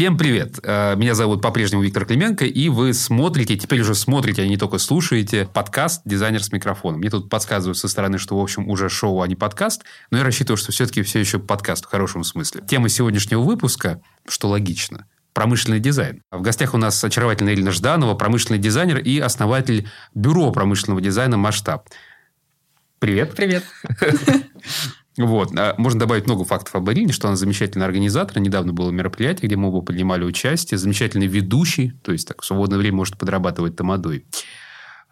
Всем привет! Э, меня зовут по-прежнему Виктор Клименко, и вы смотрите, теперь уже смотрите, а не только слушаете, подкаст «Дизайнер с микрофоном». Мне тут подсказывают со стороны, что, в общем, уже шоу, а не подкаст, но я рассчитываю, что все-таки все еще подкаст в хорошем смысле. Тема сегодняшнего выпуска, что логично, промышленный дизайн. В гостях у нас очаровательная Эльна Жданова, промышленный дизайнер и основатель бюро промышленного дизайна «Масштаб». Привет. Привет. Вот. А можно добавить много фактов об Арине, что она замечательный организатор. Недавно было мероприятие, где мы оба принимали участие. Замечательный ведущий, то есть так, в свободное время может подрабатывать тамадой.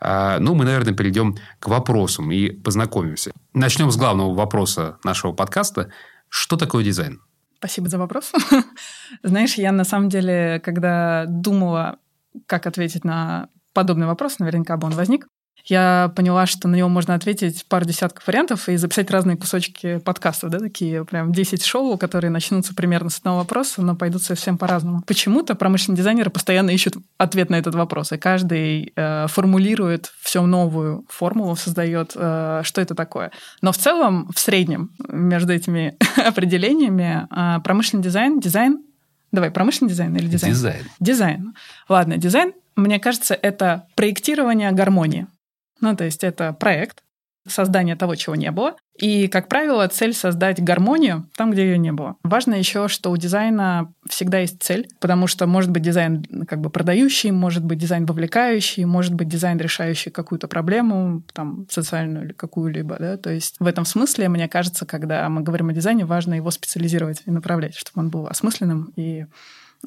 А, ну, мы, наверное, перейдем к вопросам и познакомимся. Начнем с главного вопроса нашего подкаста. Что такое дизайн? Спасибо за вопрос. Знаешь, я на самом деле, когда думала, как ответить на подобный вопрос, наверняка бы он возник, я поняла, что на него можно ответить пару десятков вариантов и записать разные кусочки подкаста, да, такие прям 10 шоу, которые начнутся примерно с одного вопроса, но пойдут совсем по-разному. Почему-то промышленные дизайнеры постоянно ищут ответ на этот вопрос, и каждый э, формулирует все новую формулу, создает, э, что это такое. Но в целом, в среднем, между этими определениями, э, промышленный дизайн, дизайн Давай, промышленный дизайн или дизайн? Дизайн. Дизайн. Ладно, дизайн, мне кажется, это проектирование гармонии. Ну, то есть это проект, создание того, чего не было. И, как правило, цель создать гармонию там, где ее не было. Важно еще, что у дизайна всегда есть цель, потому что может быть дизайн как бы продающий, может быть дизайн вовлекающий, может быть дизайн решающий какую-то проблему, там, социальную или какую-либо. Да? То есть в этом смысле, мне кажется, когда мы говорим о дизайне, важно его специализировать и направлять, чтобы он был осмысленным и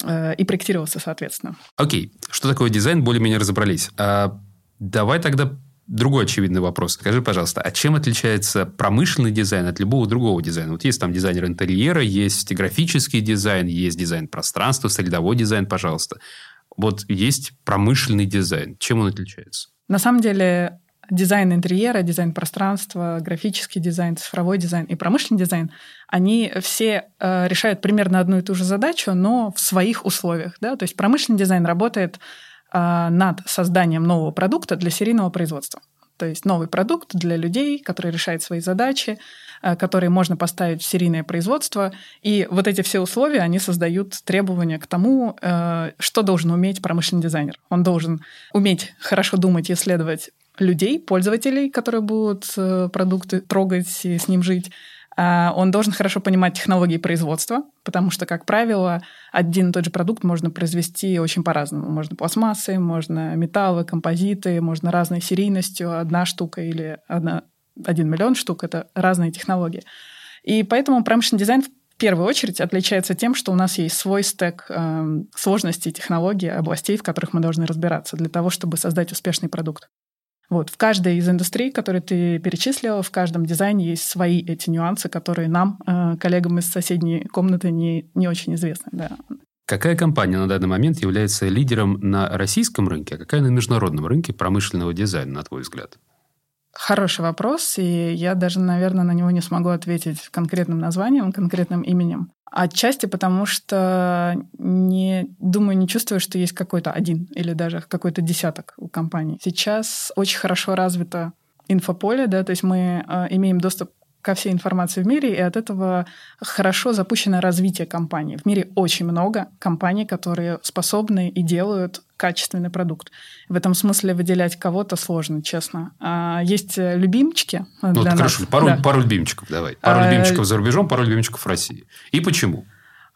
э, и проектировался соответственно. Окей, что такое дизайн, более-менее разобрались. А давай тогда другой очевидный вопрос. Скажи, пожалуйста, а чем отличается промышленный дизайн от любого другого дизайна? Вот есть там дизайнер интерьера, есть графический дизайн, есть дизайн пространства, средовой дизайн, пожалуйста. Вот есть промышленный дизайн. Чем он отличается? На самом деле дизайн интерьера, дизайн пространства, графический дизайн, цифровой дизайн и промышленный дизайн, они все э, решают примерно одну и ту же задачу, но в своих условиях. Да? То есть промышленный дизайн работает над созданием нового продукта для серийного производства. То есть новый продукт для людей, который решает свои задачи, а, которые можно поставить в серийное производство. И вот эти все условия, они создают требования к тому, а, что должен уметь промышленный дизайнер. Он должен уметь хорошо думать и исследовать людей, пользователей, которые будут э, продукты трогать и с ним жить, а, он должен хорошо понимать технологии производства, потому что, как правило, один и тот же продукт можно произвести очень по-разному. Можно пластмассы, можно металлы, композиты, можно разной серийностью. Одна штука или одна, один миллион штук — это разные технологии. И поэтому промышленный дизайн в первую очередь отличается тем, что у нас есть свой стек э, сложностей, технологий, областей, в которых мы должны разбираться для того, чтобы создать успешный продукт. Вот. В каждой из индустрий, которые ты перечислила, в каждом дизайне есть свои эти нюансы, которые нам, э, коллегам из соседней комнаты, не, не очень известны. Да. Какая компания на данный момент является лидером на российском рынке, а какая на международном рынке промышленного дизайна, на твой взгляд? Хороший вопрос, и я даже, наверное, на него не смогу ответить конкретным названием, конкретным именем. Отчасти потому, что не думаю, не чувствую, что есть какой-то один или даже какой-то десяток у компаний. Сейчас очень хорошо развито инфополе, да, то есть мы э, имеем доступ ко всей информации в мире, и от этого хорошо запущено развитие компании. В мире очень много компаний, которые способны и делают качественный продукт. В этом смысле выделять кого-то сложно, честно. А есть любимчики ну, для вот, нас. Хорошо, пару, да. пару любимчиков давай. Пару а, любимчиков за рубежом, пару любимчиков в России. И почему?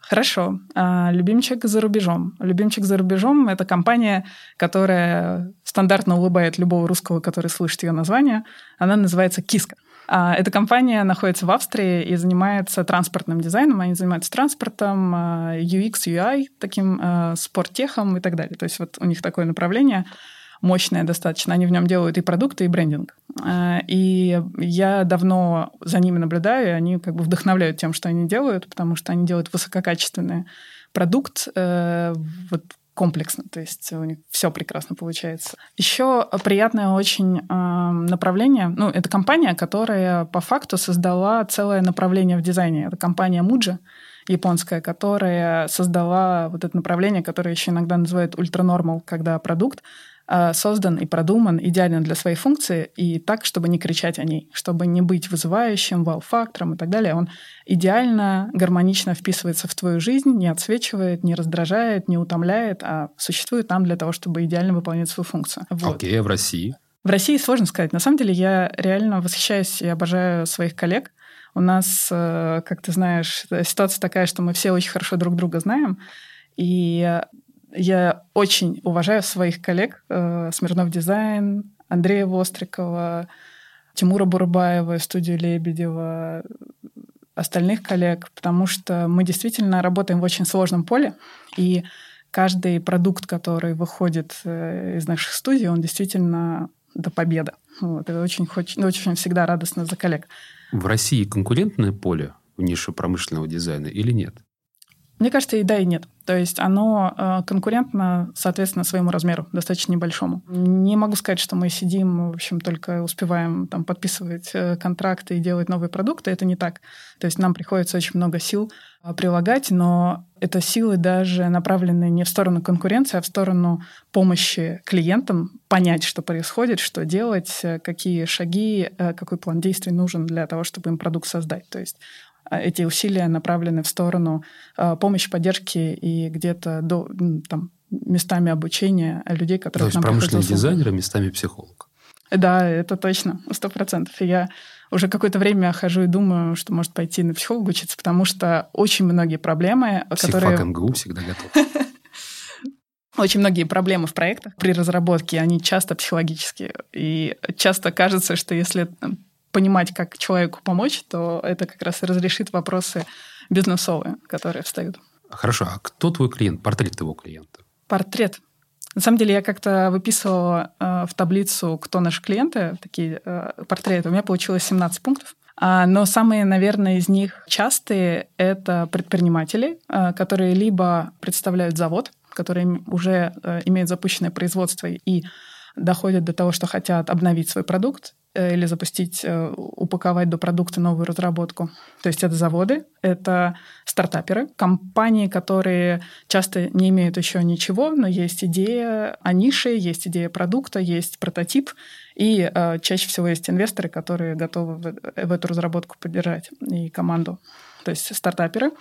Хорошо. А, любимчик за рубежом. Любимчик за рубежом – это компания, которая стандартно улыбает любого русского, который слышит ее название. Она называется «Киска». А, эта компания находится в Австрии и занимается транспортным дизайном. Они занимаются транспортом, UX, UI, таким а, спорттехом и так далее. То есть вот у них такое направление мощное достаточно. Они в нем делают и продукты, и брендинг. А, и я давно за ними наблюдаю, и они как бы вдохновляют тем, что они делают, потому что они делают высококачественный продукт, э, вот комплексно, то есть у них все прекрасно получается. Еще приятное очень э, направление, ну, это компания, которая по факту создала целое направление в дизайне. Это компания Muji, японская, которая создала вот это направление, которое еще иногда называют ультранормал, когда продукт э, создан и продуман идеально для своей функции и так, чтобы не кричать о ней, чтобы не быть вызывающим, вау-фактором и так далее. Он идеально, гармонично вписывается в твою жизнь, не отсвечивает, не раздражает, не утомляет, а существует там для того, чтобы идеально выполнять свою функцию. Вот. Окей, а в России? В России сложно сказать. На самом деле я реально восхищаюсь и обожаю своих коллег. У нас, э, как ты знаешь, ситуация такая, что мы все очень хорошо друг друга знаем. И я очень уважаю своих коллег, э, Смирнов Дизайн, Андрея Вострикова, Тимура Бурбаева, студию Лебедева, остальных коллег, потому что мы действительно работаем в очень сложном поле, и каждый продукт, который выходит э, из наших студий, он действительно до победы. Вот, и очень, очень, очень всегда радостно за коллег. В России конкурентное поле в нише промышленного дизайна или нет? Мне кажется, и да, и нет. То есть оно э, конкурентно, соответственно, своему размеру, достаточно небольшому. Не могу сказать, что мы сидим, в общем, только успеваем там подписывать э, контракты и делать новые продукты. Это не так. То есть нам приходится очень много сил э, прилагать, но это силы даже направлены не в сторону конкуренции, а в сторону помощи клиентам понять, что происходит, что делать, какие шаги, какой план действий нужен для того, чтобы им продукт создать. То есть а эти усилия направлены в сторону а, помощи, поддержки и где-то до там, местами обучения людей, которые То есть промышленный дизайнер, местами психолог. Да, это точно, сто процентов. И я уже какое-то время хожу и думаю, что может пойти на психолога учиться, потому что очень многие проблемы, Психфак которые... МГУ всегда готов. Очень многие проблемы в проектах при разработке, они часто психологические. И часто кажется, что если понимать, как человеку помочь, то это как раз и разрешит вопросы бизнесовые, которые встают. Хорошо, а кто твой клиент, портрет твоего клиента? Портрет. На самом деле я как-то выписывала э, в таблицу, кто наши клиенты, такие э, портреты. У меня получилось 17 пунктов. А, но самые, наверное, из них частые — это предприниматели, э, которые либо представляют завод, который уже э, имеет запущенное производство и доходят до того, что хотят обновить свой продукт, Э, или запустить, э, упаковать до продукта новую разработку. То есть это заводы, это стартаперы, компании, которые часто не имеют еще ничего, но есть идея о нише, есть идея продукта, есть прототип, и э, чаще всего есть инвесторы, которые готовы в, в эту разработку поддержать и команду. То есть стартаперы.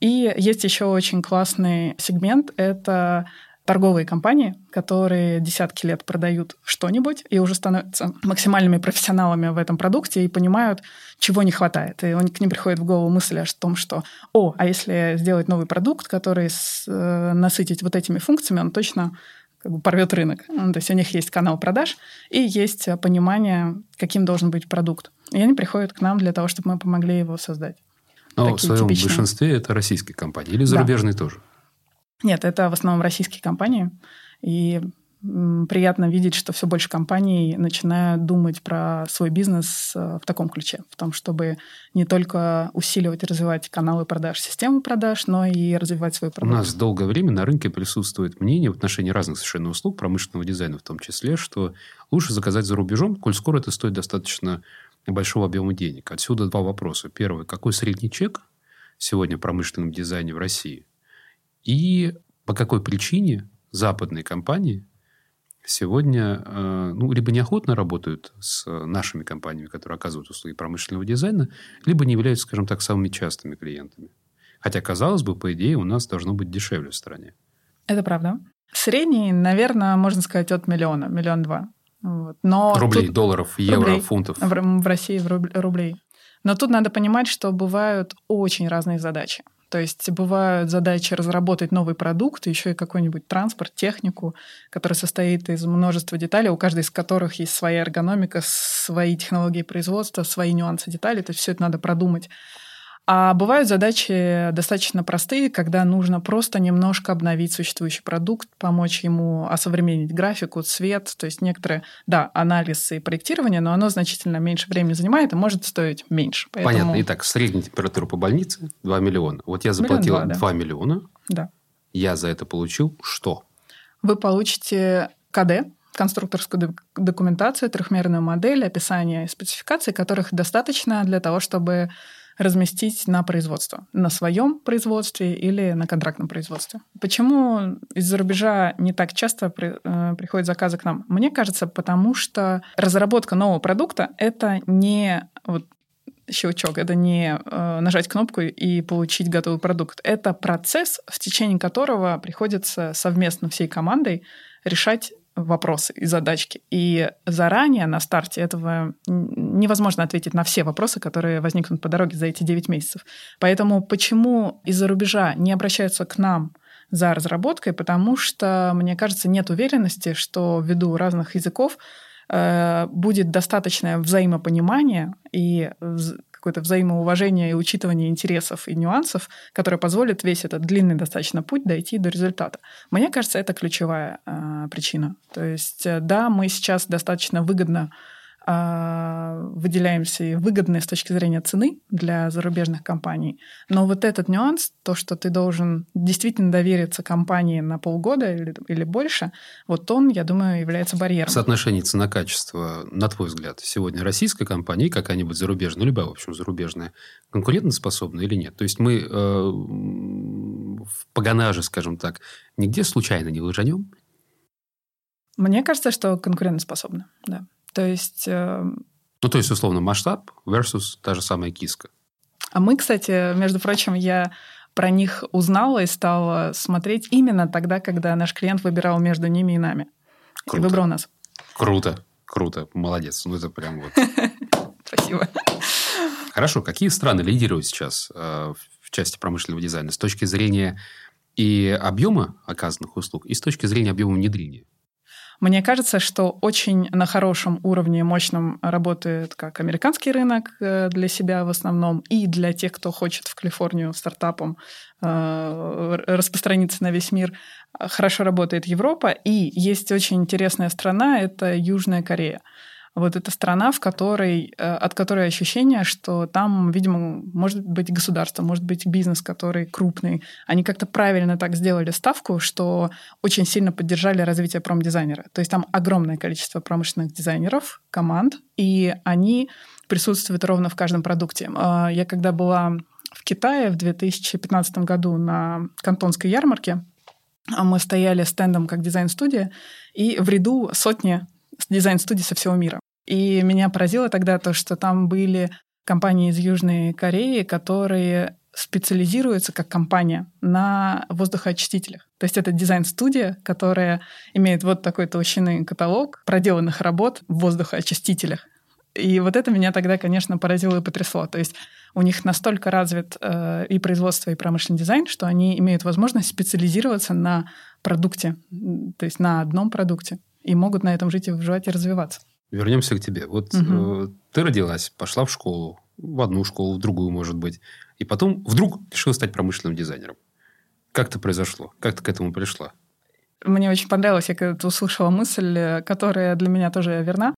И есть еще очень классный сегмент — это торговые компании, которые десятки лет продают что-нибудь и уже становятся максимальными профессионалами в этом продукте и понимают, чего не хватает. И к ним приходит в голову мысль о том, что, о, а если сделать новый продукт, который с, э, насытить вот этими функциями, он точно как бы порвет рынок. Ну, то есть у них есть канал продаж и есть понимание, каким должен быть продукт. И они приходят к нам для того, чтобы мы помогли его создать. Но Такие в своем типичные. большинстве это российские компании или зарубежные да. тоже? Нет, это в основном российские компании. И приятно видеть, что все больше компаний начинают думать про свой бизнес э, в таком ключе, в том, чтобы не только усиливать и развивать каналы продаж, системы продаж, но и развивать свой продукт. У нас долгое время на рынке присутствует мнение в отношении разных совершенно услуг, промышленного дизайна в том числе, что лучше заказать за рубежом, коль скоро это стоит достаточно большого объема денег. Отсюда два вопроса. Первый. Какой средний чек сегодня в промышленном дизайне в России? И по какой причине западные компании сегодня э, ну, либо неохотно работают с нашими компаниями, которые оказывают услуги промышленного дизайна, либо не являются, скажем так, самыми частыми клиентами. Хотя, казалось бы, по идее, у нас должно быть дешевле в стране. Это правда. Средний, наверное, можно сказать, от миллиона, миллион два. Вот. Но рублей, тут... долларов, евро, рублей. фунтов. В, в России в рублей. Но тут надо понимать, что бывают очень разные задачи. То есть бывают задачи разработать новый продукт, еще и какой-нибудь транспорт, технику, который состоит из множества деталей, у каждой из которых есть своя эргономика, свои технологии производства, свои нюансы деталей. То есть все это надо продумать. А бывают задачи достаточно простые, когда нужно просто немножко обновить существующий продукт, помочь ему осовременить графику, цвет, то есть некоторые, да, анализ и проектирование, но оно значительно меньше времени занимает и может стоить меньше. Поэтому... Понятно. Итак, средняя температура по больнице 2 миллиона. Вот я заплатил Миллион 2, 2 да. миллиона. Да. Я за это получил что? Вы получите КД, конструкторскую документацию, трехмерную модель, описание спецификаций, которых достаточно для того, чтобы разместить на производство, на своем производстве или на контрактном производстве. Почему из-за рубежа не так часто при, э, приходят заказы к нам? Мне кажется, потому что разработка нового продукта — это не вот щелчок, это не э, нажать кнопку и получить готовый продукт. Это процесс, в течение которого приходится совместно всей командой решать вопросы и задачки. И заранее на старте этого невозможно ответить на все вопросы, которые возникнут по дороге за эти 9 месяцев. Поэтому почему из-за рубежа не обращаются к нам за разработкой? Потому что, мне кажется, нет уверенности, что ввиду разных языков э, будет достаточное взаимопонимание и какое-то взаимоуважение и учитывание интересов и нюансов, которое позволит весь этот длинный достаточно путь дойти до результата. Мне кажется, это ключевая э, причина. То есть, э, да, мы сейчас достаточно выгодно выделяемся и выгодны с точки зрения цены для зарубежных компаний. Но вот этот нюанс, то, что ты должен действительно довериться компании на полгода или, или больше, вот он, я думаю, является барьером. Соотношение цена-качество, на твой взгляд, сегодня российская компания и какая-нибудь зарубежная, ну, любая, в общем, зарубежная, конкурентоспособна или нет? То есть мы э, в погонаже, скажем так, нигде случайно не лжанем? Мне кажется, что конкурентоспособна, да. То есть... Э, ну, то есть, условно, масштаб versus та же самая киска. А мы, кстати, между прочим, я про них узнала и стала смотреть именно тогда, когда наш клиент выбирал между ними и нами. Круто. И выбрал нас. Круто, круто, молодец. Ну, это прям вот... Спасибо. Хорошо, какие страны лидируют сейчас э, в части промышленного дизайна с точки зрения и объема оказанных услуг, и с точки зрения объема внедрения? Мне кажется, что очень на хорошем уровне, мощном работает как американский рынок э, для себя в основном, и для тех, кто хочет в Калифорнию стартапом э, распространиться на весь мир. Хорошо работает Европа, и есть очень интересная страна, это Южная Корея вот эта страна, в которой, э, от которой ощущение, что там, видимо, может быть государство, может быть бизнес, который крупный. Они как-то правильно так сделали ставку, что очень сильно поддержали развитие промдизайнера. То есть там огромное количество промышленных дизайнеров, команд, и они присутствуют ровно в каждом продукте. А, я когда была в Китае в 2015 году на Кантонской ярмарке, а мы стояли стендом как дизайн-студия, и в ряду сотни дизайн-студий со всего мира. И меня поразило тогда то, что там были компании из Южной Кореи, которые специализируются как компания на воздухоочистителях. То есть это дизайн-студия, которая имеет вот такой толщины каталог проделанных работ в воздухоочистителях. И вот это меня тогда, конечно, поразило и потрясло. То есть у них настолько развит э, и производство, и промышленный дизайн, что они имеют возможность специализироваться на продукте, то есть на одном продукте, и могут на этом жить и выживать и развиваться. Вернемся к тебе. Вот угу. э, ты родилась, пошла в школу, в одну школу, в другую, может быть, и потом вдруг решила стать промышленным дизайнером. Как это произошло? Как ты к этому пришла? Мне очень понравилось, я когда-то услышала мысль, которая для меня тоже верна.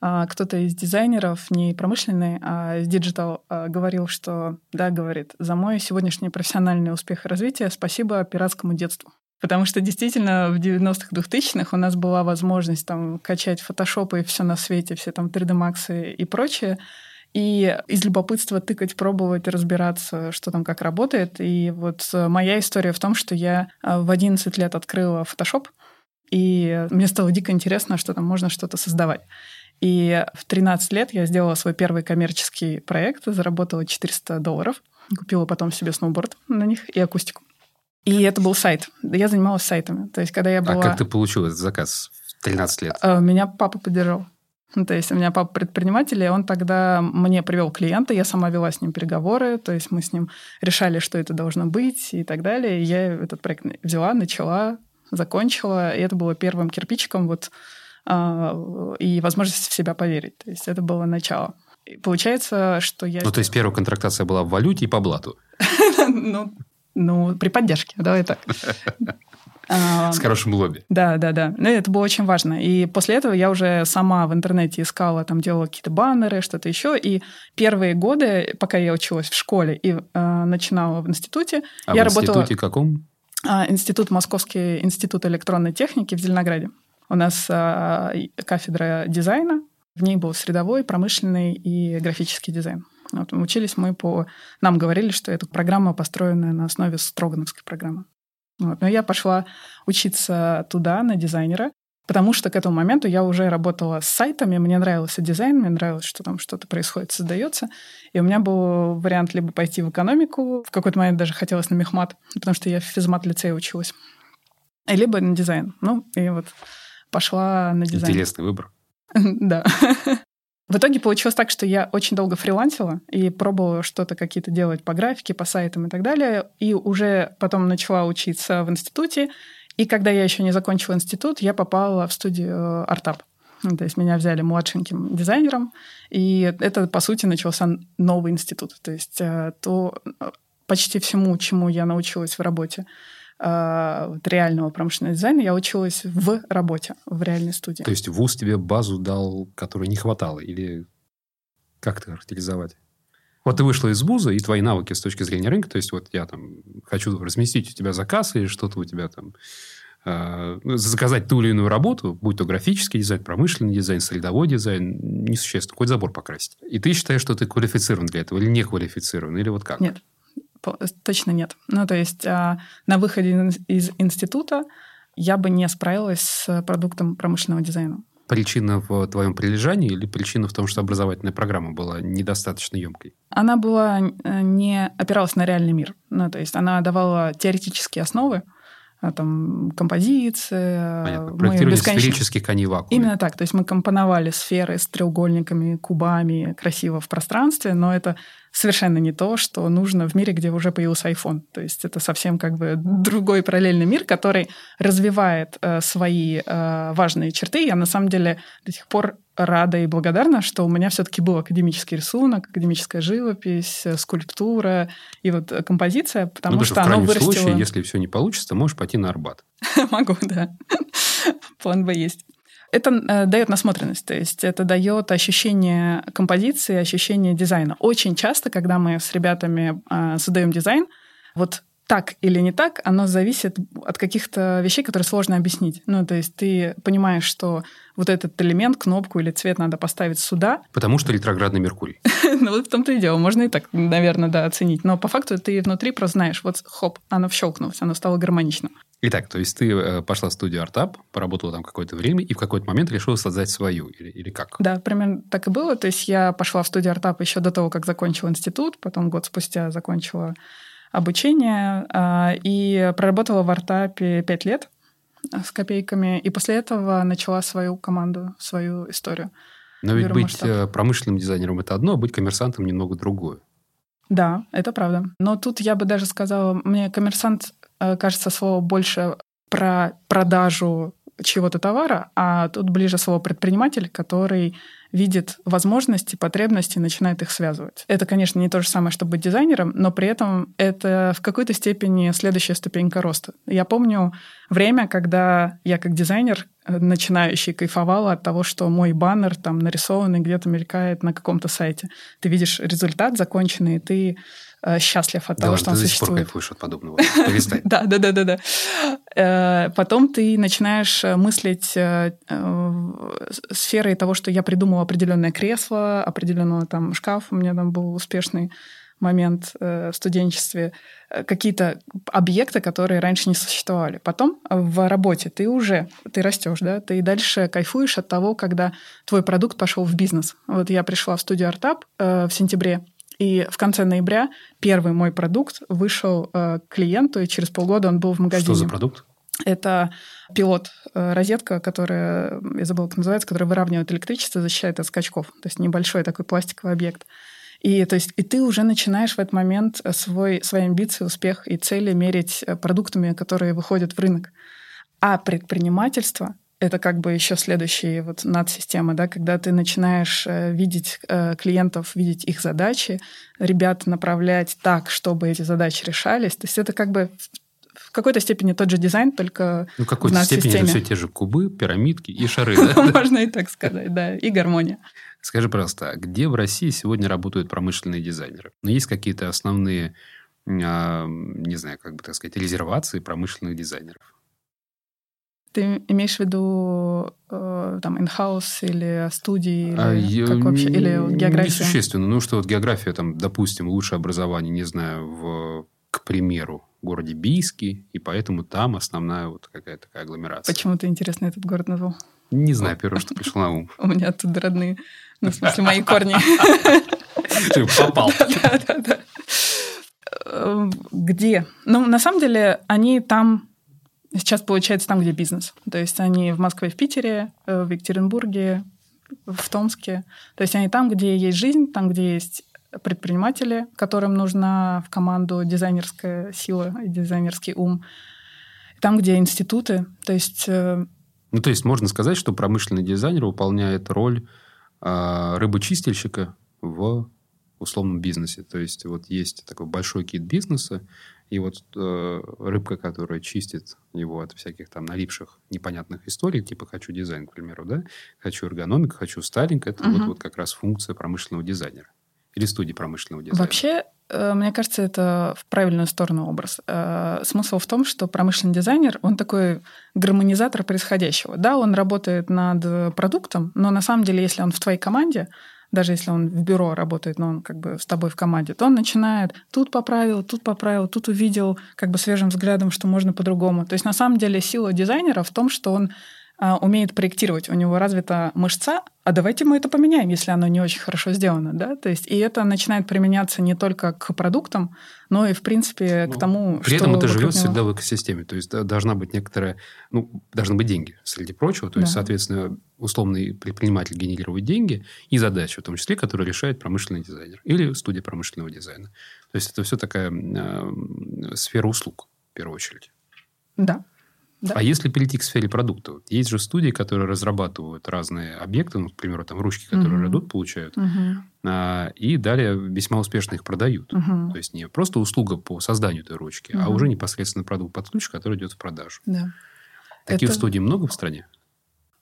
А, кто-то из дизайнеров, не промышленный, а из digital, а, говорил, что, да, говорит, за мой сегодняшний профессиональный успех и развитие спасибо пиратскому детству. Потому что действительно в 90-х, 2000-х у нас была возможность там качать фотошопы и все на свете, все там 3D Max и прочее. И из любопытства тыкать, пробовать, разбираться, что там как работает. И вот моя история в том, что я а, в 11 лет открыла Photoshop, и мне стало дико интересно, что там можно что-то создавать. И в 13 лет я сделала свой первый коммерческий проект, заработала 400 долларов, купила потом себе сноуборд на них и акустику. И это был сайт. Я занималась сайтами. То есть, когда я была... А как ты получила этот заказ в 13 лет? А, меня папа поддержал. Ну, то есть у меня папа предприниматель, и он тогда мне привел клиента, я сама вела с ним переговоры, то есть мы с ним решали, что это должно быть и так далее. И я этот проект взяла, начала, закончила, и это было первым кирпичиком вот а, и возможность в себя поверить. То есть это было начало. И получается, что я... Ну, то есть первая контрактация была в валюте и по блату? Ну, ну, при поддержке, давай так. С хорошим лобби. Да, да, да. Ну, это было очень важно. И после этого я уже сама в интернете искала, там делала какие-то баннеры, что-то еще. И первые годы, пока я училась в школе и э, начинала в институте, а я в работала... институте каком? А, институт Московский институт электронной техники в Зеленограде. У нас а, кафедра дизайна, в ней был средовой, промышленный и графический дизайн. Вот, учились мы по... Нам говорили, что это программа, построенная на основе Строгановской программы. Вот. Но я пошла учиться туда, на дизайнера, потому что к этому моменту я уже работала с сайтами, мне нравился дизайн, мне нравилось, что там что-то происходит, создается. И у меня был вариант либо пойти в экономику, в какой-то момент даже хотелось на мехмат, потому что я в физмат-лицее училась, либо на дизайн. Ну, и вот пошла на дизайн. Интересный выбор. Да. В итоге получилось так, что я очень долго фрилансила и пробовала что-то какие-то делать по графике, по сайтам и так далее. И уже потом начала учиться в институте. И когда я еще не закончила институт, я попала в студию Артап. То есть меня взяли младшеньким дизайнером, и это, по сути, начался новый институт. То есть э, то э, почти всему, чему я научилась в работе, э, вот реального промышленного дизайна, я училась в работе, в реальной студии. То есть ВУЗ тебе базу дал, которой не хватало? Или как это характеризовать? Вот ты вышла из вуза, и твои навыки с точки зрения рынка, то есть вот я там хочу разместить у тебя заказ или что-то у тебя там э, заказать ту или иную работу, будь то графический дизайн, промышленный дизайн, средовой дизайн, несущественно, какой забор покрасить. И ты считаешь, что ты квалифицирован для этого или не квалифицирован, или вот как? Нет, точно нет. Ну, то есть а, на выходе из института я бы не справилась с продуктом промышленного дизайна причина в твоем прилежании или причина в том, что образовательная программа была недостаточно емкой? Она была э, не опиралась на реальный мир. Ну, то есть она давала теоретические основы, а, там, композиция. Понятно. Проектирование бесконечно... сферических коней вакууме. Именно так. То есть мы компоновали сферы с треугольниками, кубами красиво в пространстве, но это совершенно не то, что нужно в мире, где уже появился iPhone. То есть это совсем как бы другой параллельный мир, который развивает э, свои э, важные черты. Я на самом деле до сих пор рада и благодарна, что у меня все-таки был академический рисунок, академическая живопись, э, скульптура и вот э, композиция, потому ну, что оно вырастило... случае, если все не получится, можешь пойти на Арбат. Могу, да. План Б есть. Это э, дает насмотренность, то есть это дает ощущение композиции, ощущение дизайна. Очень часто, когда мы с ребятами э, создаем дизайн, вот так или не так, оно зависит от каких-то вещей, которые сложно объяснить. Ну, то есть ты понимаешь, что вот этот элемент, кнопку или цвет надо поставить сюда. Потому что ретроградный Меркурий. ну, вот в том-то и дело. Можно и так, наверное, да, оценить. Но по факту ты внутри просто знаешь, вот хоп, оно щелкнулось, оно стало гармоничным. Итак, то есть ты э, пошла в студию Артап, поработала там какое-то время и в какой-то момент решила создать свою или, или как? Да, примерно так и было. То есть я пошла в студию Артап еще до того, как закончила институт, потом год спустя закончила обучение а, и проработала в Артапе пять лет с копейками, и после этого начала свою команду, свою историю. Но ведь быть масштаб. Э, промышленным дизайнером – это одно, а быть коммерсантом – немного другое. Да, это правда. Но тут я бы даже сказала, мне коммерсант Э, кажется, слово больше про продажу чего-то товара, а тут ближе слово предприниматель, который видит возможности, потребности начинает их связывать. Это, конечно, не то же самое, чтобы быть дизайнером, но при этом это в какой-то степени следующая ступенька роста. Я помню время, когда я как дизайнер начинающий кайфовала от того, что мой баннер там нарисованный где-то мелькает на каком-то сайте. Ты видишь результат законченный, и ты Э, счастлив от да, того, что он существует. Ты до сих пор кайфуешь от подобного. Да, да, да, да, да. Э, потом ты начинаешь э, мыслить сферой того, что я придумал определенное кресло, определенного там шкаф, у меня там был успешный момент в студенчестве, какие-то объекты, которые раньше не существовали. Потом в работе ты уже, ты растешь, да, ты дальше кайфуешь от того, когда твой продукт пошел в бизнес. Вот я пришла в студию Артап в сентябре и в конце ноября первый мой продукт вышел э, клиенту, и через полгода он был в магазине. Что за продукт? Это пилот, э, розетка, которая, я забыла, как называется, которая выравнивает электричество, защищает от скачков. То есть небольшой такой пластиковый объект. И, то есть, и ты уже начинаешь в этот момент свой, свои амбиции, успех и цели мерить э, продуктами, которые выходят в рынок. А предпринимательство это как бы еще следующая вот надсистема, да, когда ты начинаешь э, видеть э, клиентов, видеть их задачи, ребят направлять так, чтобы эти задачи решались. То есть это как бы в какой-то степени тот же дизайн, только ну, в какой-то степени это все те же кубы, пирамидки и шары. Можно и так сказать, да, и гармония. Скажи, пожалуйста, а где в России сегодня работают промышленные дизайнеры? Ну, есть какие-то основные, а, не знаю, как бы так сказать, резервации промышленных дизайнеров? Ты имеешь в виду э, там in-house или студии, или, а, как вообще, или география? Несущественно. Ну, что вот география, там, допустим, лучшее образование, не знаю, в, к примеру, городе Бийске, и поэтому там основная вот какая-то такая агломерация. Почему ты, интересно, этот город назвал? Не знаю, первое, что пришло на ум. У меня оттуда родные. Ну, в смысле, мои корни. Ты попал. Да, да, да. Э, где? Ну, на самом деле, они там Сейчас получается там, где бизнес. То есть они в Москве, в Питере, э, в Екатеринбурге, в Томске. То есть они там, где есть жизнь, там, где есть предприниматели, которым нужна в команду дизайнерская сила и дизайнерский ум. Там, где институты. То есть... Э, ну, то есть можно сказать, что промышленный дизайнер выполняет роль рыбочистильщика в условном бизнесе. То есть вот есть такой большой кит бизнеса, и вот э, рыбка, которая чистит его от всяких там налипших непонятных историй, типа хочу дизайн, к примеру, да, хочу эргономику, хочу стайлинг, это угу. вот, вот как раз функция промышленного дизайнера или студии промышленного дизайна. Вообще, э, мне кажется, это в правильную сторону образ. Э, смысл в том, что промышленный дизайнер, он такой гармонизатор происходящего. Да, он работает над продуктом, но на самом деле, если он в твоей команде, даже если он в бюро работает, но он как бы с тобой в команде, то он начинает тут поправил, тут поправил, тут увидел как бы свежим взглядом, что можно по-другому. То есть на самом деле сила дизайнера в том, что он умеет проектировать, у него развита мышца, а давайте мы это поменяем, если оно не очень хорошо сделано, да, то есть и это начинает применяться не только к продуктам, но и в принципе к ну, тому, При что этом это живет него... всегда в экосистеме, то есть должна быть некоторая, ну должны быть деньги среди прочего, то есть да. соответственно условный предприниматель генерирует деньги и задачи, в том числе, которые решает промышленный дизайнер или студия промышленного дизайна. То есть это все такая э, сфера услуг в первую очередь. Да. Да. А если перейти к сфере продукта? Вот есть же студии, которые разрабатывают разные объекты, ну, к примеру, там ручки, которые угу. Получают, угу. а, и далее весьма успешно их продают. Угу. То есть не просто услуга по созданию этой ручки, угу. а уже непосредственно продукт под ключ, который идет в продажу. Да. Таких Это... студий много в стране?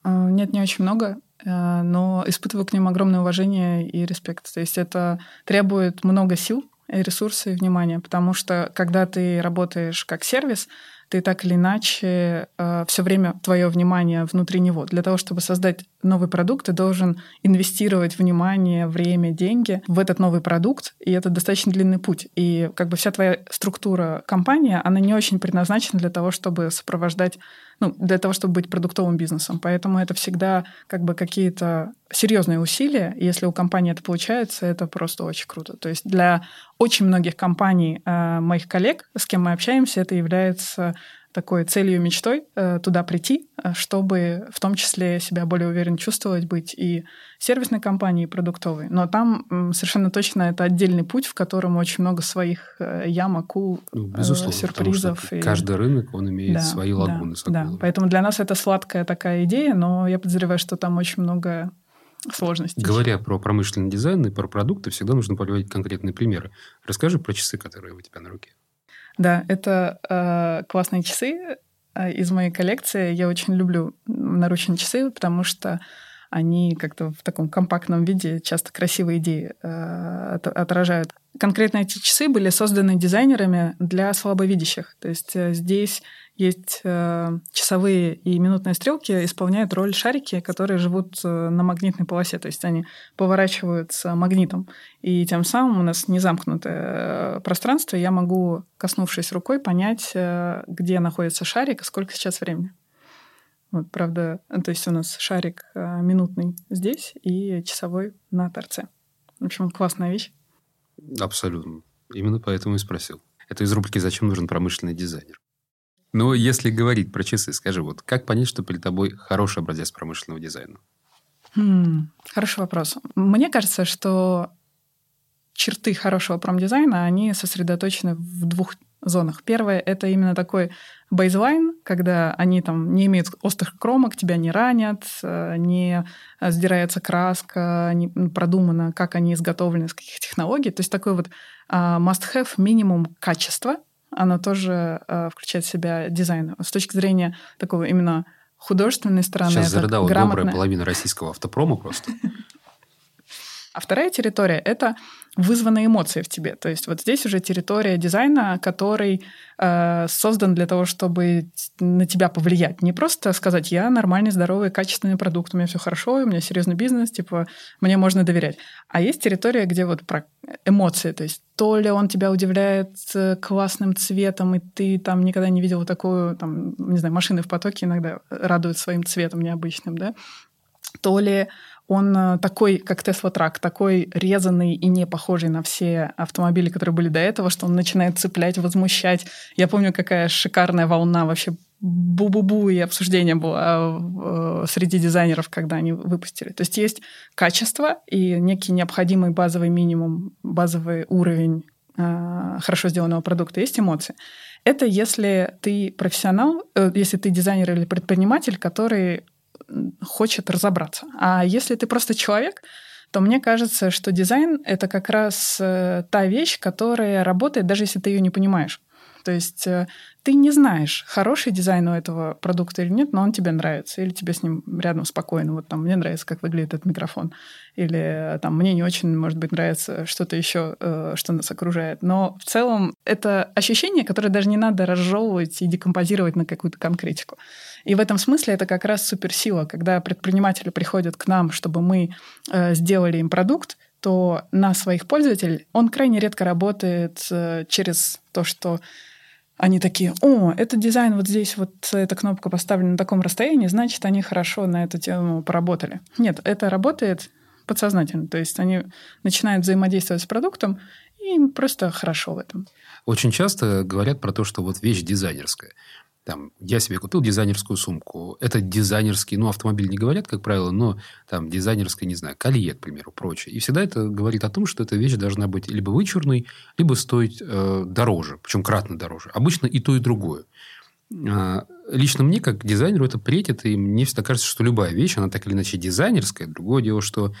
А, нет, не очень много, э, но испытываю к ним огромное уважение и респект. То есть это требует много сил, ресурсов и внимания, потому что когда ты работаешь как сервис, ты так или иначе э, все время твое внимание внутри него. Для того, чтобы создать новый продукт, ты должен инвестировать внимание, время, деньги в этот новый продукт, и это достаточно длинный путь. И как бы вся твоя структура компании, она не очень предназначена для того, чтобы сопровождать ну, для того, чтобы быть продуктовым бизнесом. Поэтому это всегда как бы какие-то серьезные усилия. Если у компании это получается, это просто очень круто. То есть для очень многих компаний, э, моих коллег, с кем мы общаемся, это является такой целью, мечтой э, туда прийти, э, чтобы в том числе себя более уверенно чувствовать, быть и сервисной компанией, и продуктовой. Но там совершенно точно это отдельный путь, в котором очень много своих э, ям, акул, ну, безусловно, сюрпризов. И... Каждый рынок, он имеет да, свои лагуны. Да, да, поэтому для нас это сладкая такая идея, но я подозреваю, что там очень много сложностей. Говоря про промышленный дизайн и про продукты, всегда нужно приводить конкретные примеры. Расскажи про часы, которые у тебя на руке. Да, это э, классные часы э, из моей коллекции. Я очень люблю наручные часы, потому что они как-то в таком компактном виде часто красивые идеи э, отражают. Конкретно эти часы были созданы дизайнерами для слабовидящих. То есть э, здесь есть э, часовые и минутные стрелки, исполняют роль шарики, которые живут э, на магнитной полосе, то есть они поворачиваются магнитом. И тем самым у нас не замкнутое э, пространство, я могу, коснувшись рукой, понять, где находится шарик и сколько сейчас времени. Вот, правда, то есть у нас шарик минутный здесь и часовой на торце. В общем, классная вещь. Абсолютно. Именно поэтому и спросил. Это из рубрики «Зачем нужен промышленный дизайнер?» Но если говорить про часы, скажи, вот как понять, что перед тобой хороший образец промышленного дизайна? Хм, хороший вопрос. Мне кажется, что черты хорошего промдизайна, они сосредоточены в двух зонах. Первое — это именно такой бейзлайн, когда они там не имеют острых кромок, тебя не ранят, э, не сдирается краска, не продумано, как они изготовлены, с каких технологий. То есть такой вот а, must-have минимум качества — оно тоже э, включает в себя дизайн. С точки зрения такого именно художественной стороны. Сейчас зарыдала добрая половина российского автопрома просто. А вторая территория — это вызванные эмоции в тебе. То есть вот здесь уже территория дизайна, который э, создан для того, чтобы на тебя повлиять. Не просто сказать, я нормальный, здоровый, качественный продукт, у меня все хорошо, у меня серьезный бизнес, типа, мне можно доверять. А есть территория, где вот про эмоции, то есть то ли он тебя удивляет э, классным цветом, и ты там никогда не видел такую, там, не знаю, машины в потоке иногда радуют своим цветом необычным, да, то ли он э, такой, как Tesla Truck, такой резанный и не похожий на все автомобили, которые были до этого, что он начинает цеплять, возмущать. Я помню, какая шикарная волна вообще бу-бу-бу и обсуждение было э, среди дизайнеров, когда они выпустили. То есть есть качество и некий необходимый базовый минимум, базовый уровень э, хорошо сделанного продукта, есть эмоции. Это если ты профессионал, если ты дизайнер или предприниматель, который хочет разобраться. А если ты просто человек, то мне кажется, что дизайн — это как раз э, та вещь, которая работает, даже если ты ее не понимаешь. То есть э, ты не знаешь, хороший дизайн у этого продукта или нет, но он тебе нравится, или тебе с ним рядом спокойно. Вот там мне нравится, как выглядит этот микрофон, или э, там мне не очень, может быть, нравится что-то еще, что нас окружает. Но в целом это ощущение, которое даже не надо разжевывать и декомпозировать на какую-то конкретику. И в этом смысле это как раз суперсила, когда предприниматели приходят к нам, чтобы мы э, сделали им продукт, то на своих пользователей он крайне редко работает э, через то, что они такие, о, этот дизайн вот здесь, вот эта кнопка поставлена на таком расстоянии, значит, они хорошо на эту тему поработали. Нет, это работает подсознательно. То есть они начинают взаимодействовать с продуктом, и им просто хорошо в этом. Очень часто говорят про то, что вот вещь дизайнерская. Там, я себе купил дизайнерскую сумку. Это дизайнерский, ну, автомобиль не говорят, как правило, но там дизайнерское, не знаю, колье, к примеру, прочее. И всегда это говорит о том, что эта вещь должна быть либо вычурной, либо стоить э, дороже, причем кратно дороже. Обычно и то, и другое. А, лично мне, как дизайнеру, это претит, и мне всегда кажется, что любая вещь, она так или иначе дизайнерская. Другое дело, что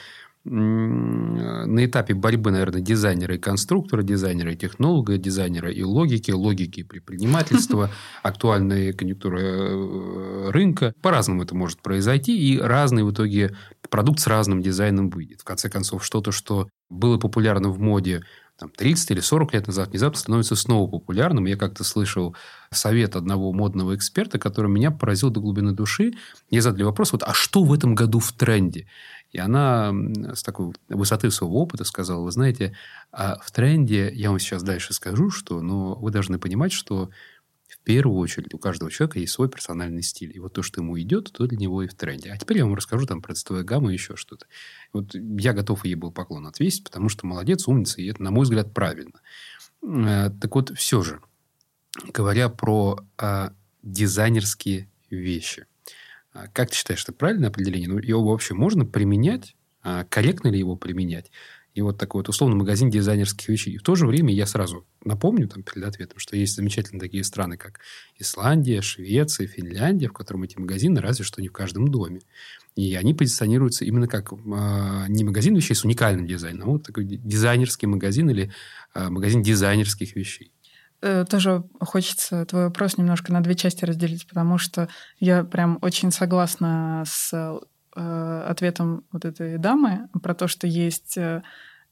на этапе борьбы, наверное, дизайнера и конструктора, дизайнера и технолога, дизайнера и логики, логики и предпринимательства, актуальная конъюнктура э, рынка. По-разному это может произойти, и разный в итоге продукт с разным дизайном выйдет. В конце концов, что-то, что было популярно в моде там, 30 или 40 лет назад, внезапно становится снова популярным. Я как-то слышал совет одного модного эксперта, который меня поразил до глубины души. Мне задали вопрос, вот, а что в этом году в тренде? И она с такой высоты своего опыта сказала, вы знаете, а в тренде, я вам сейчас дальше скажу, что, но вы должны понимать, что в первую очередь у каждого человека есть свой персональный стиль. И вот то, что ему идет, то для него и в тренде. А теперь я вам расскажу там про цветовую гамму и еще что-то. Вот я готов ей был поклон отвесить, потому что молодец, умница, и это, на мой взгляд, правильно. Э, так вот, все же, говоря про а, дизайнерские вещи – а как ты считаешь, это правильное определение? Ну, его вообще можно применять? А корректно ли его применять? И вот такой вот условно магазин дизайнерских вещей. И в то же время я сразу напомню там перед ответом, что есть замечательные такие страны, как Исландия, Швеция, Финляндия, в котором эти магазины разве что не в каждом доме. И они позиционируются именно как э, не магазин вещей с уникальным дизайном, а вот такой дизайнерский магазин или э, магазин дизайнерских вещей. Э, тоже хочется твой вопрос немножко на две части разделить, потому что я прям очень согласна с э, ответом вот этой дамы про то, что есть э,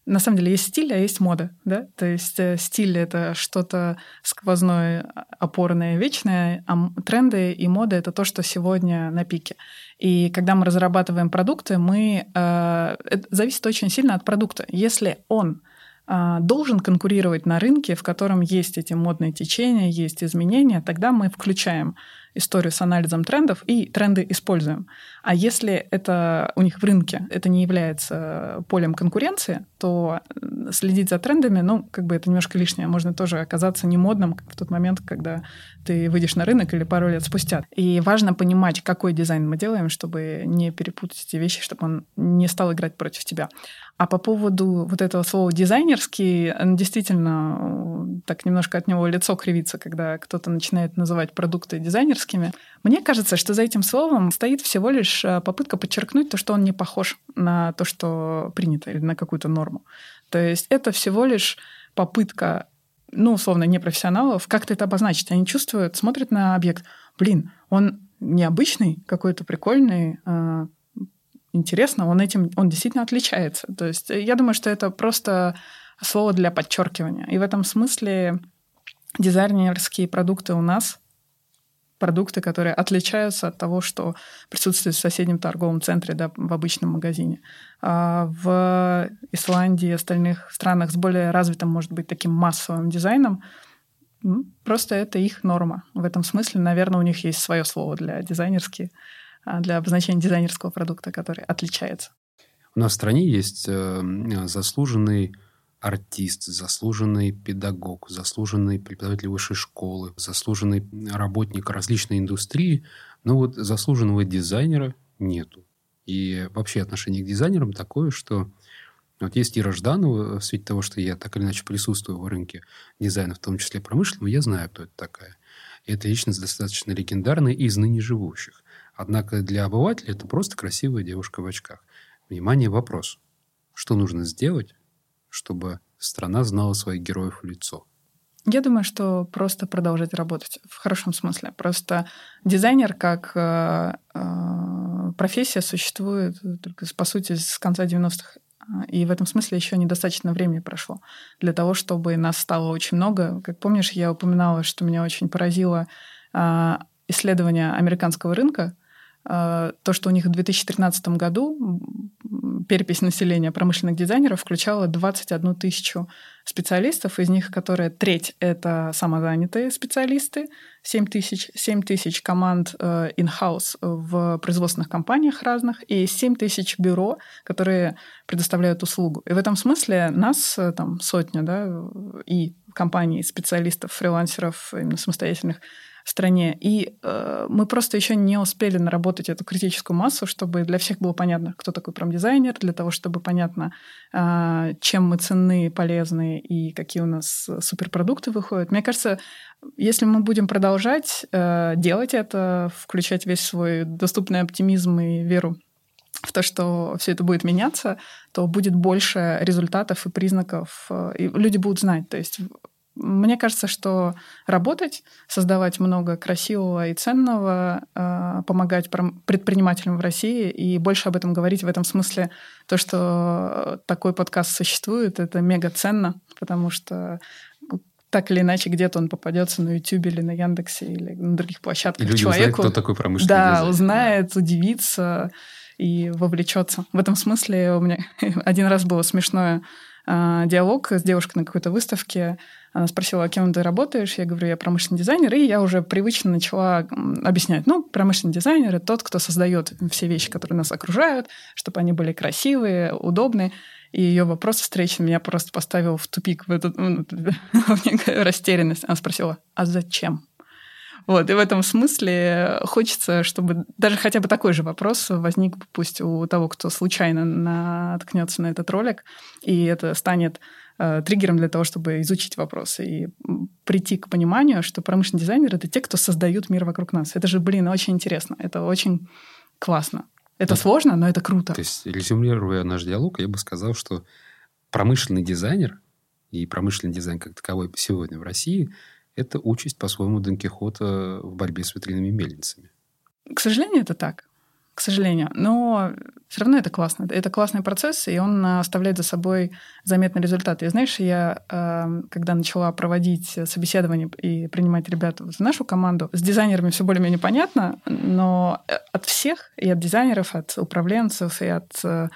на самом деле есть стиль, а есть мода, да? То есть стиль — это что-то сквозное, опорное, вечное, а тренды и мода — это то, что сегодня на пике. И когда мы разрабатываем продукты, мы... Э, это зависит очень сильно от продукта. Если он а, должен конкурировать на рынке, в котором есть эти модные течения, есть изменения, тогда мы включаем историю с анализом трендов и тренды используем. А если это у них в рынке, это не является полем конкуренции, то следить за трендами, ну, как бы это немножко лишнее. Можно тоже оказаться немодным в тот момент, когда ты выйдешь на рынок или пару лет спустя. И важно понимать, какой дизайн мы делаем, чтобы не перепутать эти вещи, чтобы он не стал играть против тебя. А по поводу вот этого слова дизайнерский, действительно так немножко от него лицо кривится, когда кто-то начинает называть продукты дизайнерскими. Мне кажется, что за этим словом стоит всего лишь э, попытка подчеркнуть то, что он не похож на то, что принято, или на какую-то норму. То есть это всего лишь попытка ну, условно, непрофессионалов, как-то это обозначить. Они чувствуют, смотрят на объект. Блин, он необычный, какой-то прикольный, э, интересно, он этим, он действительно отличается. То есть я думаю, что это просто слово для подчеркивания. И в этом смысле дизайнерские продукты у нас продукты, которые отличаются от того, что присутствует в соседнем торговом центре, да, в обычном магазине. А в Исландии и остальных странах с более развитым, может быть, таким массовым дизайном просто это их норма. В этом смысле, наверное, у них есть свое слово для дизайнерские, для обозначения дизайнерского продукта, который отличается. У нас в стране есть э, заслуженный артист, заслуженный педагог, заслуженный преподаватель высшей школы, заслуженный работник различной индустрии, но вот заслуженного дизайнера нету. И вообще отношение к дизайнерам такое, что вот есть Ира Жданова, в свете того, что я так или иначе присутствую в рынке дизайна, в том числе промышленного, я знаю, кто это такая. И эта личность достаточно легендарная из ныне живущих. Однако для обывателя это просто красивая девушка в очках. Внимание, вопрос. Что нужно сделать, чтобы страна знала своих героев в лицо? Я думаю, что просто продолжать работать в хорошем смысле. Просто дизайнер как э, э, профессия существует только, по сути, с конца 90-х. И в этом смысле еще недостаточно времени прошло для того, чтобы нас стало очень много. Как помнишь, я упоминала, что меня очень поразило э, исследование американского рынка, то, что у них в 2013 году перепись населения промышленных дизайнеров включала 21 тысячу специалистов, из них, которые треть — это самозанятые специалисты, 7 тысяч, 7 тысяч команд э, in-house в производственных компаниях разных и 7 тысяч бюро, которые предоставляют услугу. И в этом смысле нас э, там сотня, да, и компаний, специалистов, фрилансеров, именно самостоятельных стране. И э, мы просто еще не успели наработать эту критическую массу, чтобы для всех было понятно, кто такой промдизайнер, для того, чтобы понятно, э, чем мы ценны, полезны и какие у нас суперпродукты выходят. Мне кажется, если мы будем продолжать э, делать это, включать весь свой доступный оптимизм и веру в то, что все это будет меняться, то будет больше результатов и признаков, э, и люди будут знать. То есть мне кажется, что работать, создавать много красивого и ценного, а, помогать предпринимателям в России и больше об этом говорить в этом смысле, то, что такой подкаст существует, это мега ценно, потому что так или иначе где-то он попадется на YouTube или на Яндексе или на других площадках. И люди человеку, узнают, кто такой промышленный Да, дизайн. узнает, удивится и вовлечется. В этом смысле у меня один раз было смешное а, диалог с девушкой на какой-то выставке. Она спросила, а кем ты работаешь? Я говорю, я промышленный дизайнер. И я уже привычно начала объяснять. Ну, промышленный дизайнер — это тот, кто создает все вещи, которые нас окружают, чтобы они были красивые, удобные. И ее вопрос встречный меня просто поставил в тупик, в эту ну, в некую растерянность. Она спросила, а зачем? Вот, и в этом смысле хочется, чтобы даже хотя бы такой же вопрос возник, пусть у того, кто случайно наткнется на этот ролик, и это станет э, триггером для того, чтобы изучить вопросы и прийти к пониманию, что промышленный дизайнер — это те, кто создают мир вокруг нас. Это же, блин, очень интересно, это очень классно. Это да. сложно, но это круто. То есть, резюмируя наш диалог, я бы сказал, что промышленный дизайнер и промышленный дизайн как таковой сегодня в России — это участь, по-своему, Дон Кихота в борьбе с ветряными мельницами. К сожалению, это так. К сожалению. Но все равно это классно. Это классный процесс, и он оставляет за собой заметный результат. И знаешь, я, эм, когда начала проводить собеседование и принимать ребят в нашу команду, с дизайнерами все более-менее понятно, но э, от всех, и от дизайнеров, от управленцев, и от э,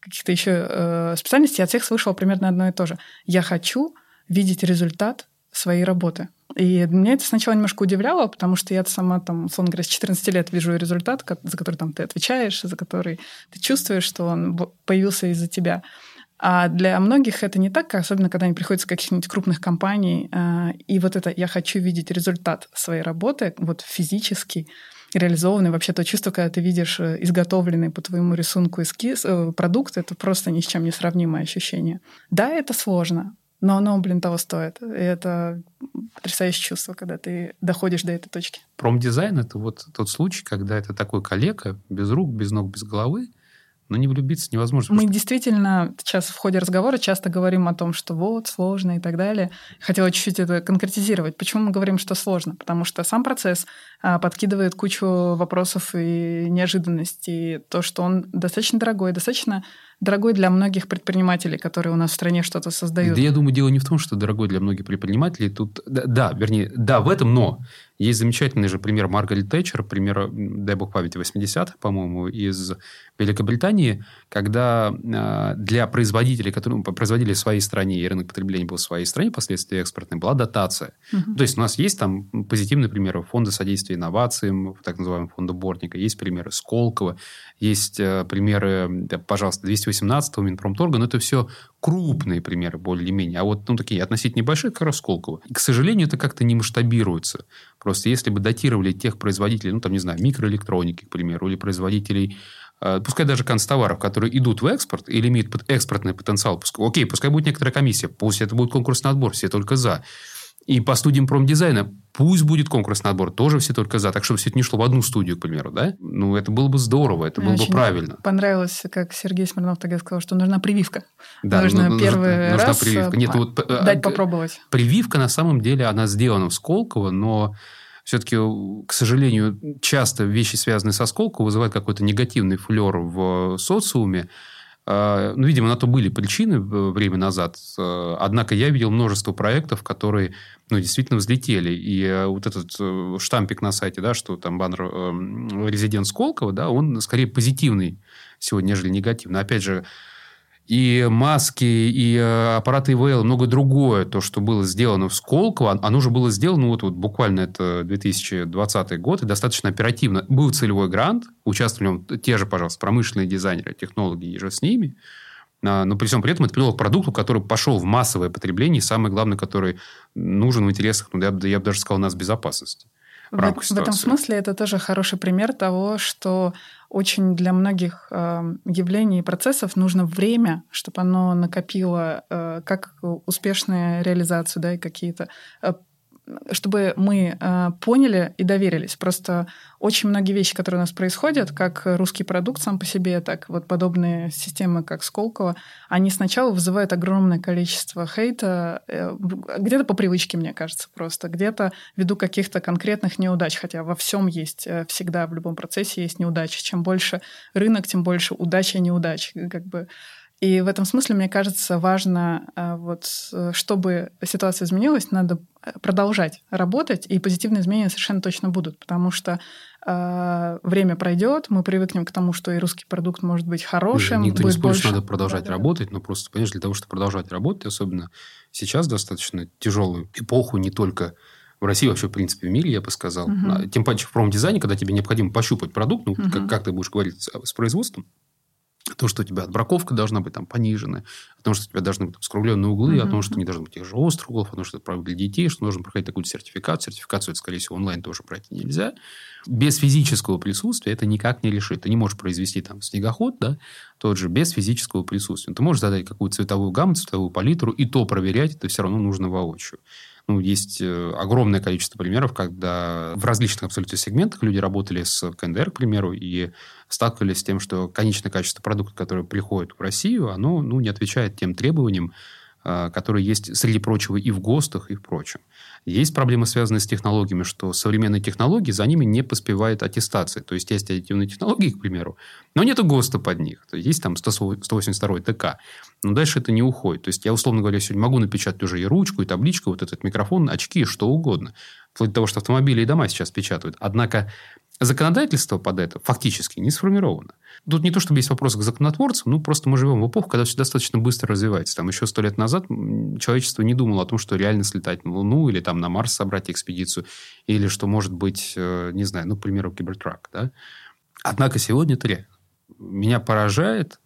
каких-то еще э, специальностей, от всех слышала примерно одно и то же. Я хочу видеть результат своей работы. И меня это сначала немножко удивляло, потому что я сама там, условно говоря, с 14 лет вижу результат, за который там ты отвечаешь, за который ты чувствуешь, что он появился из-за тебя. А для многих это не так, особенно когда они приходят с каких-нибудь крупных компаний. А, и вот это «я хочу видеть результат своей работы, вот физический, реализованный. Вообще то чувство, когда ты видишь э, изготовленный по твоему рисунку эскиз, э, продукт, это просто ни с чем не сравнимое ощущение. Да, это сложно, но оно, блин, того стоит. И это потрясающее чувство, когда ты доходишь до этой точки. Промдизайн — это вот тот случай, когда это такой коллега, без рук, без ног, без головы, но не влюбиться невозможно. Мы действительно сейчас в ходе разговора часто говорим о том, что вот, сложно и так далее. Хотела чуть-чуть это конкретизировать. Почему мы говорим, что сложно? Потому что сам процесс а, подкидывает кучу вопросов и неожиданностей. То, что он достаточно дорогой, достаточно дорогой для многих предпринимателей, которые у нас в стране что-то создают. Да я думаю, дело не в том, что дорогой для многих предпринимателей. Тут, да, да, вернее, да, в этом, но есть замечательный же пример Маргарет Тэтчер, пример, дай бог памяти, 80-х, по-моему, из Великобритании, когда э, для производителей, которые ну, производили в своей стране, и рынок потребления был в своей стране, последствия экспортной, была дотация. Угу. То есть, у нас есть там позитивные примеры фонда содействия инновациям, так называемого фонда Бортника, есть примеры Сколково, есть э, примеры, да, пожалуйста, 218-го Минпромторга, но это все крупные примеры более-менее. А вот ну, такие относительно небольшие, как раз Сколково. И, к сожалению, это как-то не масштабируется. Просто если бы датировали тех производителей, ну, там, не знаю, микроэлектроники, к примеру, или производителей э, пускай даже констоваров, которые идут в экспорт или имеют экспортный потенциал, пускай, окей, пускай будет некоторая комиссия, пусть это будет конкурсный отбор, все только за. И по студиям промдизайна пусть будет конкурсный отбор, тоже все только за, так чтобы все это не шло в одну студию, к примеру, да? Ну, это было бы здорово, это Мне было бы правильно. понравилось, как Сергей Смирнов тогда сказал, что нужна прививка. Да, нужно ну, первый нужна, раз прививка. Нет, вот, э, дать попробовать. Прививка, на самом деле, она сделана в Сколково, но все-таки, к сожалению, часто вещи, связанные со Сколково, вызывают какой-то негативный флер в социуме, а, ну, видимо, на то были причины время назад. А, однако я видел множество проектов, которые ну, действительно взлетели. И э, вот этот э, штампик на сайте, да, что там баннер э, «Резидент Сколково», да, он скорее позитивный сегодня, нежели негативный. Опять же, и маски, и э, аппараты ИВЛ, много другое, то, что было сделано в Сколково, оно уже было сделано вот, вот буквально это 2020 год, и достаточно оперативно. Был целевой грант, участвовали в нем те же, пожалуйста, промышленные дизайнеры, технологи и же с ними, а, но при всем при этом это привело к продукту, который пошел в массовое потребление, и самое главное, который нужен в интересах, ну, я, я бы даже сказал, нас безопасности. В, в этом смысле это тоже хороший пример того, что очень для многих э, явлений и процессов нужно время, чтобы оно накопило э, как успешную реализацию, да, и какие-то э, чтобы мы э, поняли и доверились. Просто очень многие вещи, которые у нас происходят, как русский продукт сам по себе, так вот подобные системы, как Сколково, они сначала вызывают огромное количество хейта, э, где-то по привычке, мне кажется, просто, где-то ввиду каких-то конкретных неудач, хотя во всем есть э, всегда, в любом процессе есть неудачи. Чем больше рынок, тем больше удачи и неудач. Как бы и в этом смысле, мне кажется, важно, э, вот, э, чтобы ситуация изменилась, надо э, продолжать работать, и позитивные изменения совершенно точно будут, потому что э, время пройдет, мы привыкнем к тому, что и русский продукт может быть хорошим. Никто будет не спорит, больше... надо продолжать да, работать, но просто, понимаешь, для того, чтобы продолжать работать, особенно сейчас достаточно тяжелую эпоху, не только в России, вообще, в принципе, в мире, я бы сказал. Угу. Тем паче в промдизайне, когда тебе необходимо пощупать продукт, ну, угу. как, как ты будешь говорить с производством, о том, что у тебя отбраковка должна быть там понижена, о том, что у тебя должны быть там, скругленные углы, mm-hmm. о том, что не должно быть тех же острых углов, о том, что это правильно для детей, что нужно проходить такую сертификацию. Сертификацию, это, скорее всего, онлайн тоже пройти нельзя. Без физического присутствия это никак не решит. Ты не можешь произвести там снегоход, да, тот же, без физического присутствия. Ты можешь задать какую-то цветовую гамму, цветовую палитру, и то проверять это все равно нужно воочию. Ну, есть э, огромное количество примеров, когда в различных абсолютно сегментах люди работали с КНДР, к примеру, и сталкивались с тем, что конечное качество продукта, который приходит в Россию, оно ну, не отвечает тем требованиям, которые есть, среди прочего, и в ГОСТах, и в прочем. Есть проблемы, связанные с технологиями, что современные технологии, за ними не поспевает аттестация. То есть, есть аддитивные технологии, к примеру, но нет ГОСТа под них. То есть, есть там 182 ТК. Но дальше это не уходит. То есть, я, условно говоря, сегодня могу напечатать уже и ручку, и табличку, вот этот микрофон, очки, что угодно. Вплоть до того, что автомобили и дома сейчас печатают. Однако, законодательство под это фактически не сформировано. Тут не то, чтобы есть вопрос к законотворцам, ну, просто мы живем в эпоху, когда все достаточно быстро развивается. Там еще сто лет назад человечество не думало о том, что реально слетать на Луну или там на Марс собрать экспедицию, или что может быть, э, не знаю, ну, к примеру, кибертрак, да. Однако сегодня это реально. Меня поражает,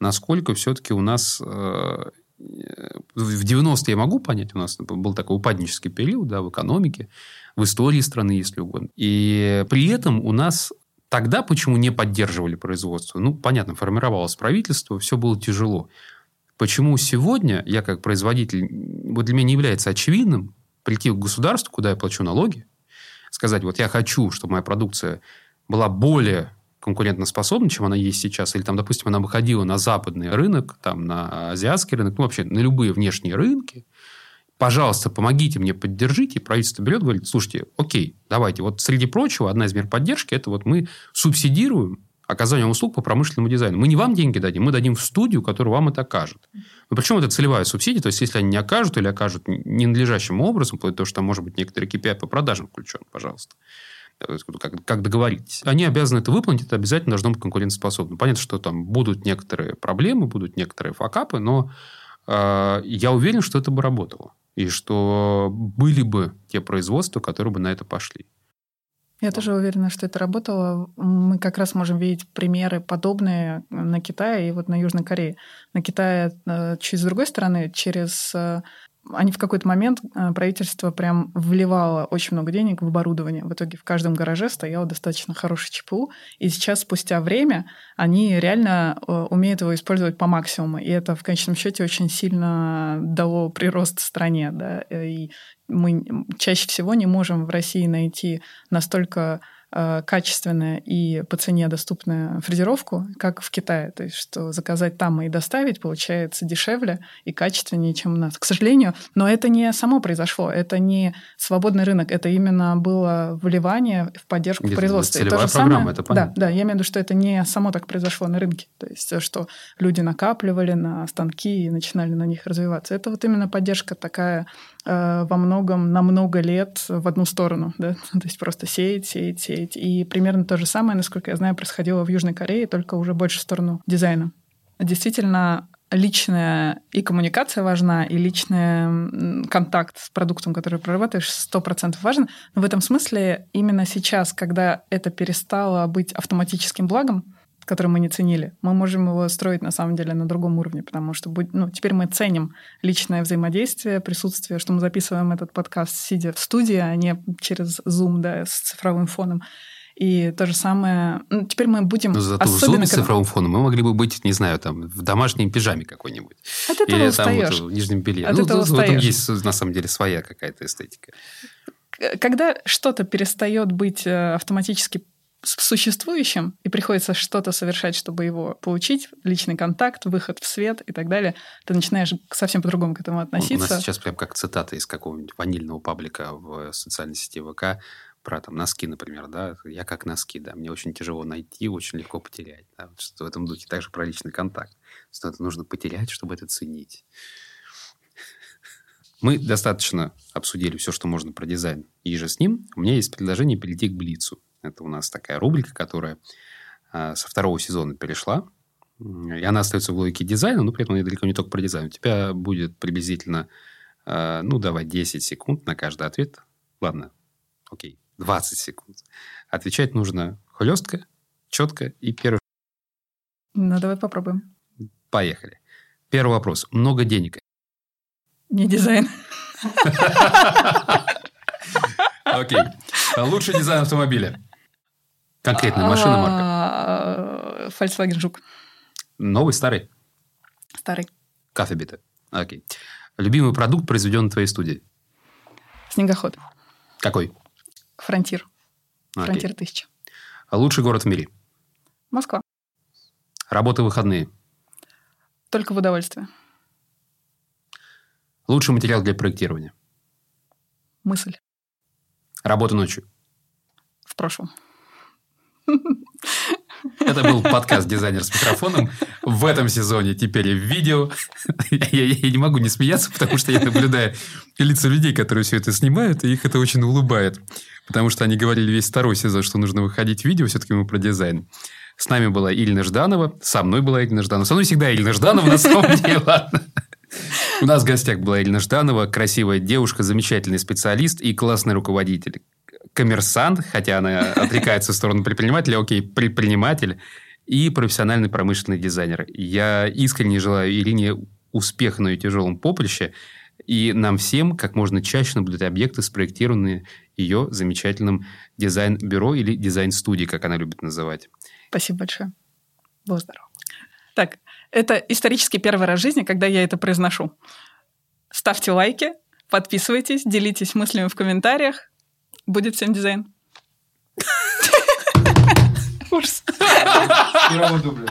насколько все-таки у нас э, в 90-е я могу понять, у нас был такой упаднический период да, в экономике, в истории страны, если угодно. И при этом у нас тогда почему не поддерживали производство? Ну, понятно, формировалось правительство, все было тяжело. Почему сегодня я как производитель, вот для меня не является очевидным прийти к государству, куда я плачу налоги, сказать, вот я хочу, чтобы моя продукция была более конкурентоспособна, чем она есть сейчас, или там, допустим, она выходила на западный рынок, там, на азиатский рынок, ну, вообще на любые внешние рынки, пожалуйста, помогите мне, поддержите. И правительство берет, говорит, слушайте, окей, давайте. Вот среди прочего, одна из мер поддержки, это вот мы субсидируем оказание услуг по промышленному дизайну. Мы не вам деньги дадим, мы дадим в студию, которая вам это окажет. Но причем это целевая субсидия, то есть, если они не окажут или окажут ненадлежащим образом, того, что там может быть некоторые KPI по продажам включен, пожалуйста. Как, как договоритесь. Они обязаны это выполнить, это обязательно должно быть конкурентоспособно. Понятно, что там будут некоторые проблемы, будут некоторые факапы, но э, я уверен, что это бы работало и что были бы те производства, которые бы на это пошли. Я тоже уверена, что это работало. Мы как раз можем видеть примеры подобные на Китае и вот на Южной Корее. На Китае э, чуть с другой стороны, через э, они в какой-то момент, э, правительство прям вливало очень много денег в оборудование. В итоге в каждом гараже стоял достаточно хороший ЧПУ. И сейчас, спустя время, они реально э, умеют его использовать по максимуму. И это в конечном счете очень сильно дало прирост стране. Да? И мы чаще всего не можем в России найти настолько Э, качественная и по цене доступная фрезеровку, как в Китае. То есть, что заказать там и доставить получается дешевле и качественнее, чем у нас. К сожалению, но это не само произошло. Это не свободный рынок. Это именно было вливание в поддержку Где производства. Целевая и то же программа, самое, это понятно. Да, да, я имею в виду, что это не само так произошло на рынке. То есть, что люди накапливали на станки и начинали на них развиваться. Это вот именно поддержка такая э, во многом на много лет в одну сторону. Да? То есть просто сеять, сеять, сеять. И примерно то же самое, насколько я знаю, происходило в Южной Корее, только уже больше в сторону дизайна. Действительно, личная и коммуникация важна, и личный контакт с продуктом, который прорабатываешь, сто процентов важен. Но в этом смысле именно сейчас, когда это перестало быть автоматическим благом, который мы не ценили, мы можем его строить на самом деле на другом уровне, потому что ну, теперь мы ценим личное взаимодействие, присутствие, что мы записываем этот подкаст сидя в студии, а не через Zoom, да, с цифровым фоном. И то же самое... Ну, теперь мы будем... Но зато особенно, в Zoom с цифровым фоном мы могли бы быть, не знаю, там, в домашней пижаме какой-нибудь. От этого Или устаешь. там вот, в нижнем белье. От ну, этого в этом есть, на самом деле, своя какая-то эстетика. Когда что-то перестает быть э, автоматически существующим, и приходится что-то совершать, чтобы его получить, личный контакт, выход в свет и так далее, ты начинаешь совсем по-другому к этому относиться. У нас сейчас прям как цитата из какого-нибудь ванильного паблика в социальной сети ВК про там носки, например, да, я как носки, да, мне очень тяжело найти, очень легко потерять, да, что в этом духе также про личный контакт, что это нужно потерять, чтобы это ценить. Мы достаточно обсудили все, что можно про дизайн и же с ним. У меня есть предложение перейти к Блицу. Это у нас такая рубрика, которая а, со второго сезона перешла. И она остается в логике дизайна, но при этом она далеко не только про дизайн. У тебя будет приблизительно, а, ну, давай, 10 секунд на каждый ответ. Ладно, окей, 20 секунд. Отвечать нужно хлестко, четко и первый... Ну, давай попробуем. Поехали. Первый вопрос. Много денег. Не дизайн. Окей. Лучший дизайн автомобиля. Конкретная машина, марка. А, Volkswagen Жук. Новый, старый? Старый. Кафе Окей. Любимый продукт, произведен в твоей студии? Снегоход. Какой? Frontier. Frontier 1000. Лучший город в мире? Москва. Работа в выходные? Только в удовольствие. Лучший материал для проектирования? Мысль. Работа ночью? В прошлом. Это был подкаст «Дизайнер с микрофоном». В этом сезоне теперь в видео. Я, я не могу не смеяться, потому что я наблюдаю лица людей, которые все это снимают, и их это очень улыбает. Потому что они говорили весь второй сезон, что нужно выходить в видео, все-таки мы про дизайн. С нами была Ильна Жданова, со мной была Ильна Жданова. Со мной всегда Ильна Жданова, на самом деле, ладно. У нас в гостях была Ильна Жданова, красивая девушка, замечательный специалист и классный руководитель коммерсант, хотя она отрекается в сторону предпринимателя, окей, предприниматель и профессиональный промышленный дизайнер. Я искренне желаю Ирине успеха на ее тяжелом поприще, и нам всем как можно чаще наблюдать объекты, спроектированные ее замечательным дизайн-бюро или дизайн-студией, как она любит называть. Спасибо большое. Был здоров. Так, это исторически первый раз в жизни, когда я это произношу. Ставьте лайки, подписывайтесь, делитесь мыслями в комментариях. Будет всем дизайн. Ужас. Первого дубля.